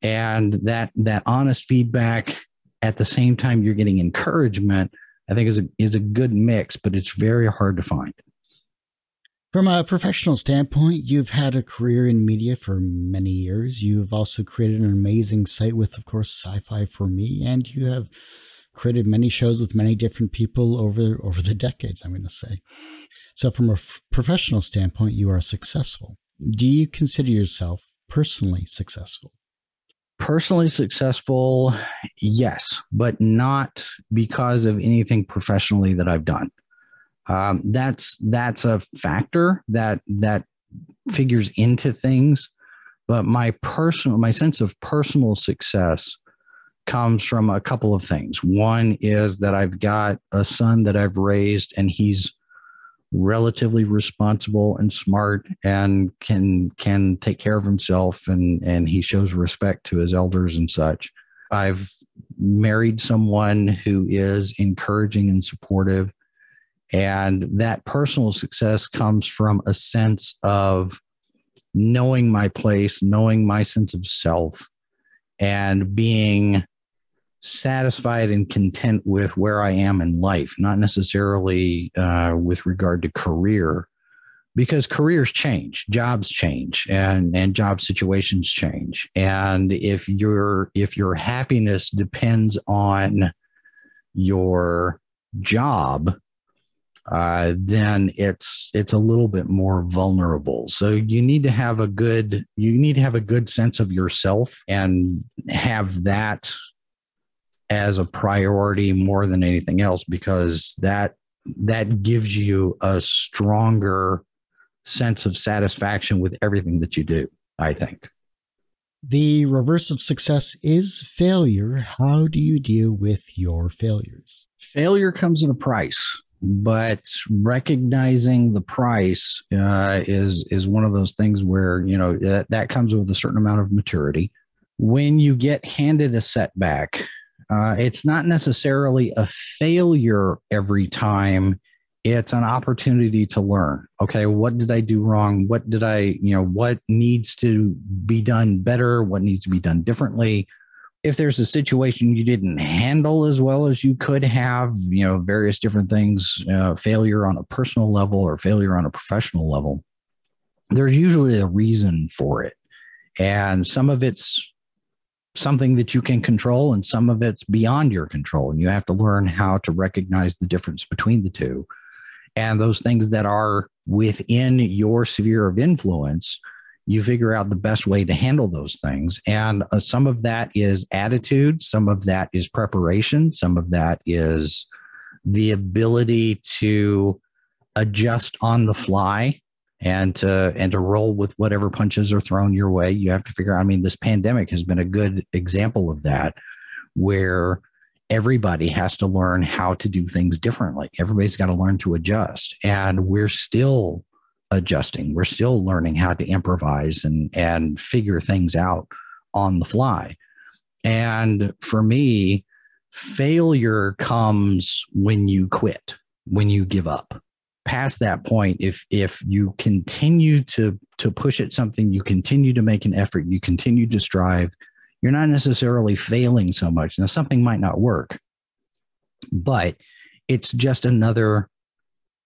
And that that honest feedback at the same time you're getting encouragement, I think is a is a good mix, but it's very hard to find. From a professional standpoint, you've had a career in media for many years. You've also created an amazing site with, of course, SciFi4Me, and you have created many shows with many different people over over the decades i'm going to say. So from a f- professional standpoint you are successful. Do you consider yourself personally successful? Personally successful yes but not because of anything professionally that i've done um, that's that's a factor that that figures into things but my personal my sense of personal success comes from a couple of things. One is that I've got a son that I've raised and he's relatively responsible and smart and can can take care of himself and and he shows respect to his elders and such. I've married someone who is encouraging and supportive and that personal success comes from a sense of knowing my place, knowing my sense of self and being satisfied and content with where I am in life, not necessarily uh, with regard to career, because careers change, jobs change, and and job situations change. And if your if your happiness depends on your job, uh, then it's it's a little bit more vulnerable. So you need to have a good you need to have a good sense of yourself and have that as a priority more than anything else because that that gives you a stronger sense of satisfaction with everything that you do i think. The reverse of success is failure. How do you deal with your failures? Failure comes at a price but recognizing the price uh, is is one of those things where you know that, that comes with a certain amount of maturity when you get handed a setback uh, it's not necessarily a failure every time. It's an opportunity to learn. Okay, what did I do wrong? What did I, you know, what needs to be done better? What needs to be done differently? If there's a situation you didn't handle as well as you could have, you know, various different things, uh, failure on a personal level or failure on a professional level, there's usually a reason for it. And some of it's something that you can control and some of it's beyond your control and you have to learn how to recognize the difference between the two and those things that are within your sphere of influence you figure out the best way to handle those things and uh, some of that is attitude some of that is preparation some of that is the ability to adjust on the fly and to and to roll with whatever punches are thrown your way. You have to figure out. I mean, this pandemic has been a good example of that, where everybody has to learn how to do things differently. Everybody's got to learn to adjust. And we're still adjusting. We're still learning how to improvise and, and figure things out on the fly. And for me, failure comes when you quit, when you give up. Past that point, if if you continue to to push at something, you continue to make an effort, you continue to strive, you're not necessarily failing so much. Now, something might not work, but it's just another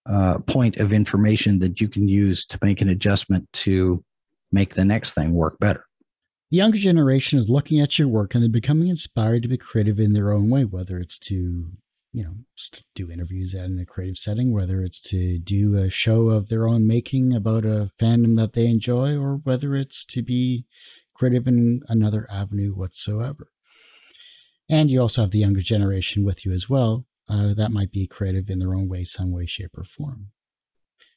uh, point of information that you can use to make an adjustment to make the next thing work better. The younger generation is looking at your work and they're becoming inspired to be creative in their own way, whether it's to, you know, do interviews in a creative setting, whether it's to do a show of their own making about a fandom that they enjoy, or whether it's to be creative in another avenue whatsoever. And you also have the younger generation with you as well. Uh, that might be creative in their own way, some way, shape, or form.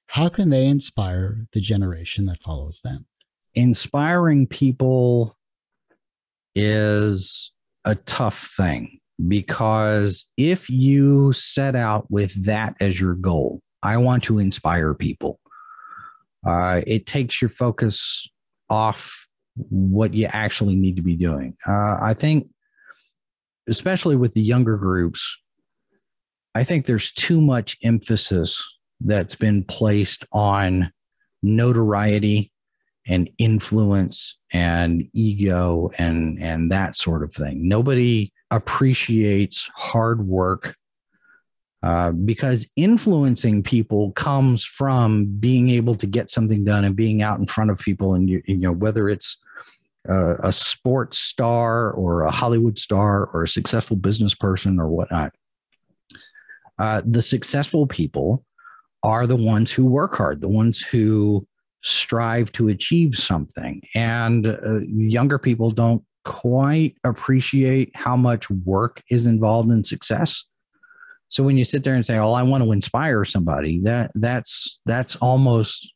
How can they inspire the generation that follows them? inspiring people is a tough thing because if you set out with that as your goal, I want to inspire people. Uh, it takes your focus off what you actually need to be doing. Uh, I think, especially with the younger groups, I think there's too much emphasis that's been placed on notoriety and influence and ego and and that sort of thing. Nobody appreciates hard work uh, because influencing people comes from being able to get something done and being out in front of people and you, you know whether it's uh, a sports star or a Hollywood star or a successful business person or whatnot. Uh, the successful people are the ones who work hard, the ones who strive to achieve something. And uh, younger people don't quite appreciate how much work is involved in success. So when you sit there and say, "Oh, I want to inspire somebody," that that's that's almost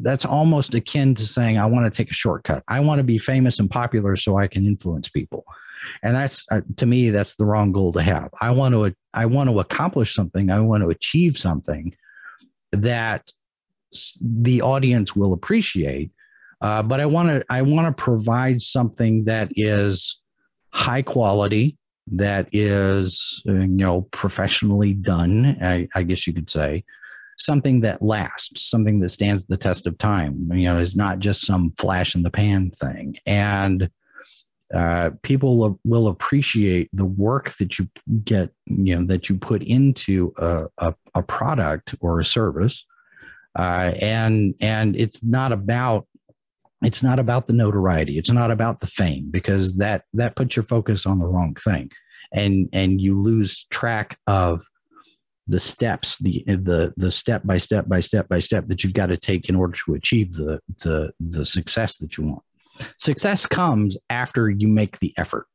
that's almost akin to saying, "I want to take a shortcut. I want to be famous and popular so I can influence people." And that's uh, to me, that's the wrong goal to have. I want to I want to accomplish something. I want to achieve something that the audience will appreciate. Uh, but I want to I want to provide something that is high quality, that is uh, you know professionally done. I, I, guess you could say something that lasts, something that stands the test of time. You know, is not just some flash in the pan thing. And uh, people will appreciate the work that you get, you know, that you put into a, a, a product or a service. Uh, and and it's not about it's not about the notoriety. It's not about the fame because that that puts your focus on the wrong thing. And and you lose track of the steps the the the step by step by step by step that you've got to take in order to achieve the the the success that you want success comes after you make the effort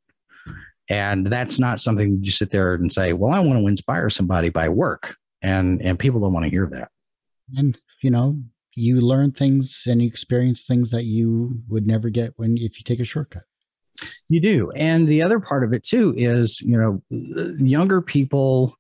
and that's not something you sit there and say well i want to inspire somebody by work and and people don't want to hear that and you know, you learn things and you experience things that you would never get when if you take a shortcut. You do. And the other part of it too is, you know, younger people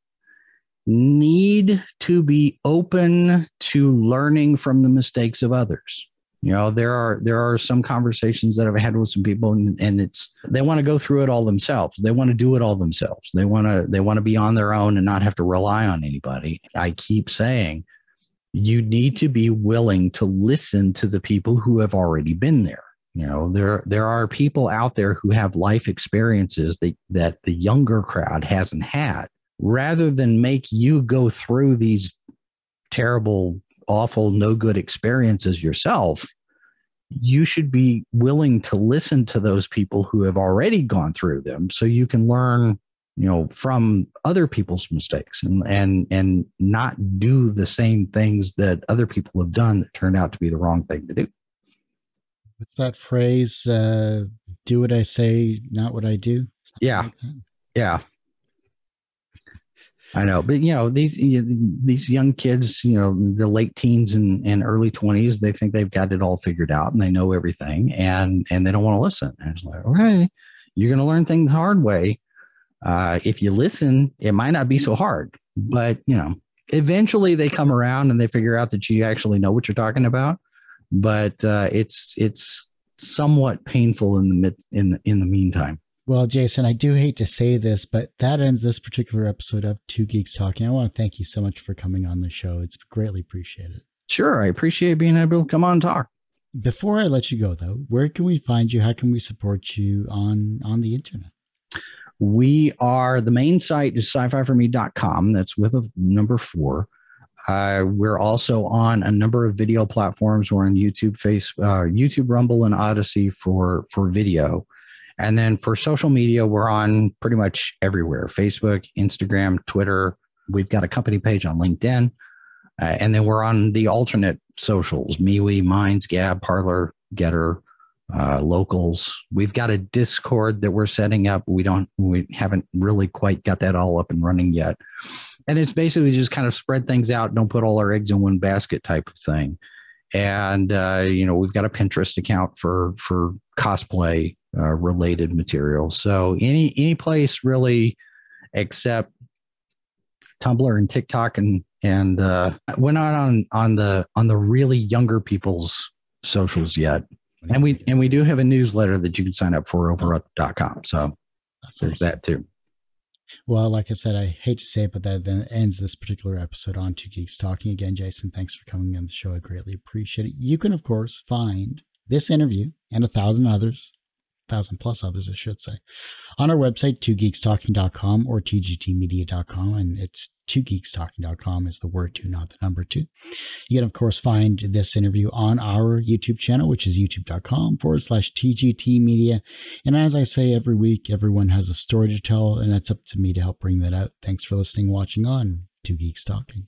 need to be open to learning from the mistakes of others. You know, there are there are some conversations that I've had with some people and, and it's they want to go through it all themselves. They want to do it all themselves. They want to they want to be on their own and not have to rely on anybody. I keep saying, you need to be willing to listen to the people who have already been there you know there there are people out there who have life experiences that that the younger crowd hasn't had rather than make you go through these terrible awful no good experiences yourself you should be willing to listen to those people who have already gone through them so you can learn you know from other people's mistakes and and and not do the same things that other people have done that turned out to be the wrong thing to do. What's that phrase uh do what i say not what i do Something yeah. like yeah I know, but you know these these young kids, you know, the late teens and, and early twenties, they think they've got it all figured out and they know everything, and and they don't want to listen. And it's like, okay, you're going to learn things the hard way, Uh, if you listen, it might not be so hard, but you know, eventually they come around and they figure out that you actually know what you're talking about. But uh, it's it's somewhat painful in the mid in the in the meantime. Well, Jason, I do hate to say this, but that ends this particular episode of Two Geeks Talking. I want to thank you so much for coming on the show. It's greatly appreciated. Sure, I appreciate being able to come on and talk. Before I let you go, though, where can we find you? How can we support you on on the internet? We are the main site is sci-fi4me.com. That's with a number four. Uh, we're also on a number of video platforms. We're on YouTube, Face, uh, YouTube, Rumble, and Odysee for for video. And then for social media, we're on pretty much everywhere: Facebook, Instagram, Twitter. We've got a company page on LinkedIn, uh, and then we're on the alternate socials: MeWe, Minds, Gab, Parler, GETTR, uh, Locals. We've got a Discord that we're setting up. We don't, we haven't really quite got that all up and running yet and it's basically just kind of spread things out don't put all our eggs in one basket type of thing and uh, you know we've got a pinterest account for for cosplay uh, related materials so any any place really except tumblr and tiktok and and uh, we're not on on the on the really younger people's socials yet and we and we do have a newsletter that you can sign up for over at dot .com so That's there's awesome. that too well, like I said, I hate to say it, but that then ends this particular episode on Two Geeks Talking. Again, Jason, thanks for coming on the show. I greatly appreciate it. You can, of course, find this interview and a thousand others thousand plus others, I should say, on our website, twogeekstalking.com or tgtmedia.com. And it's twogeekstalking.com is the word two, not the number two. You can, of course, find this interview on our YouTube channel, which is youtube.com forward slash tgtmedia. And as I say every week, everyone has a story to tell, and it's up to me to help bring that out. Thanks for listening, watching on Two Geeks Talking.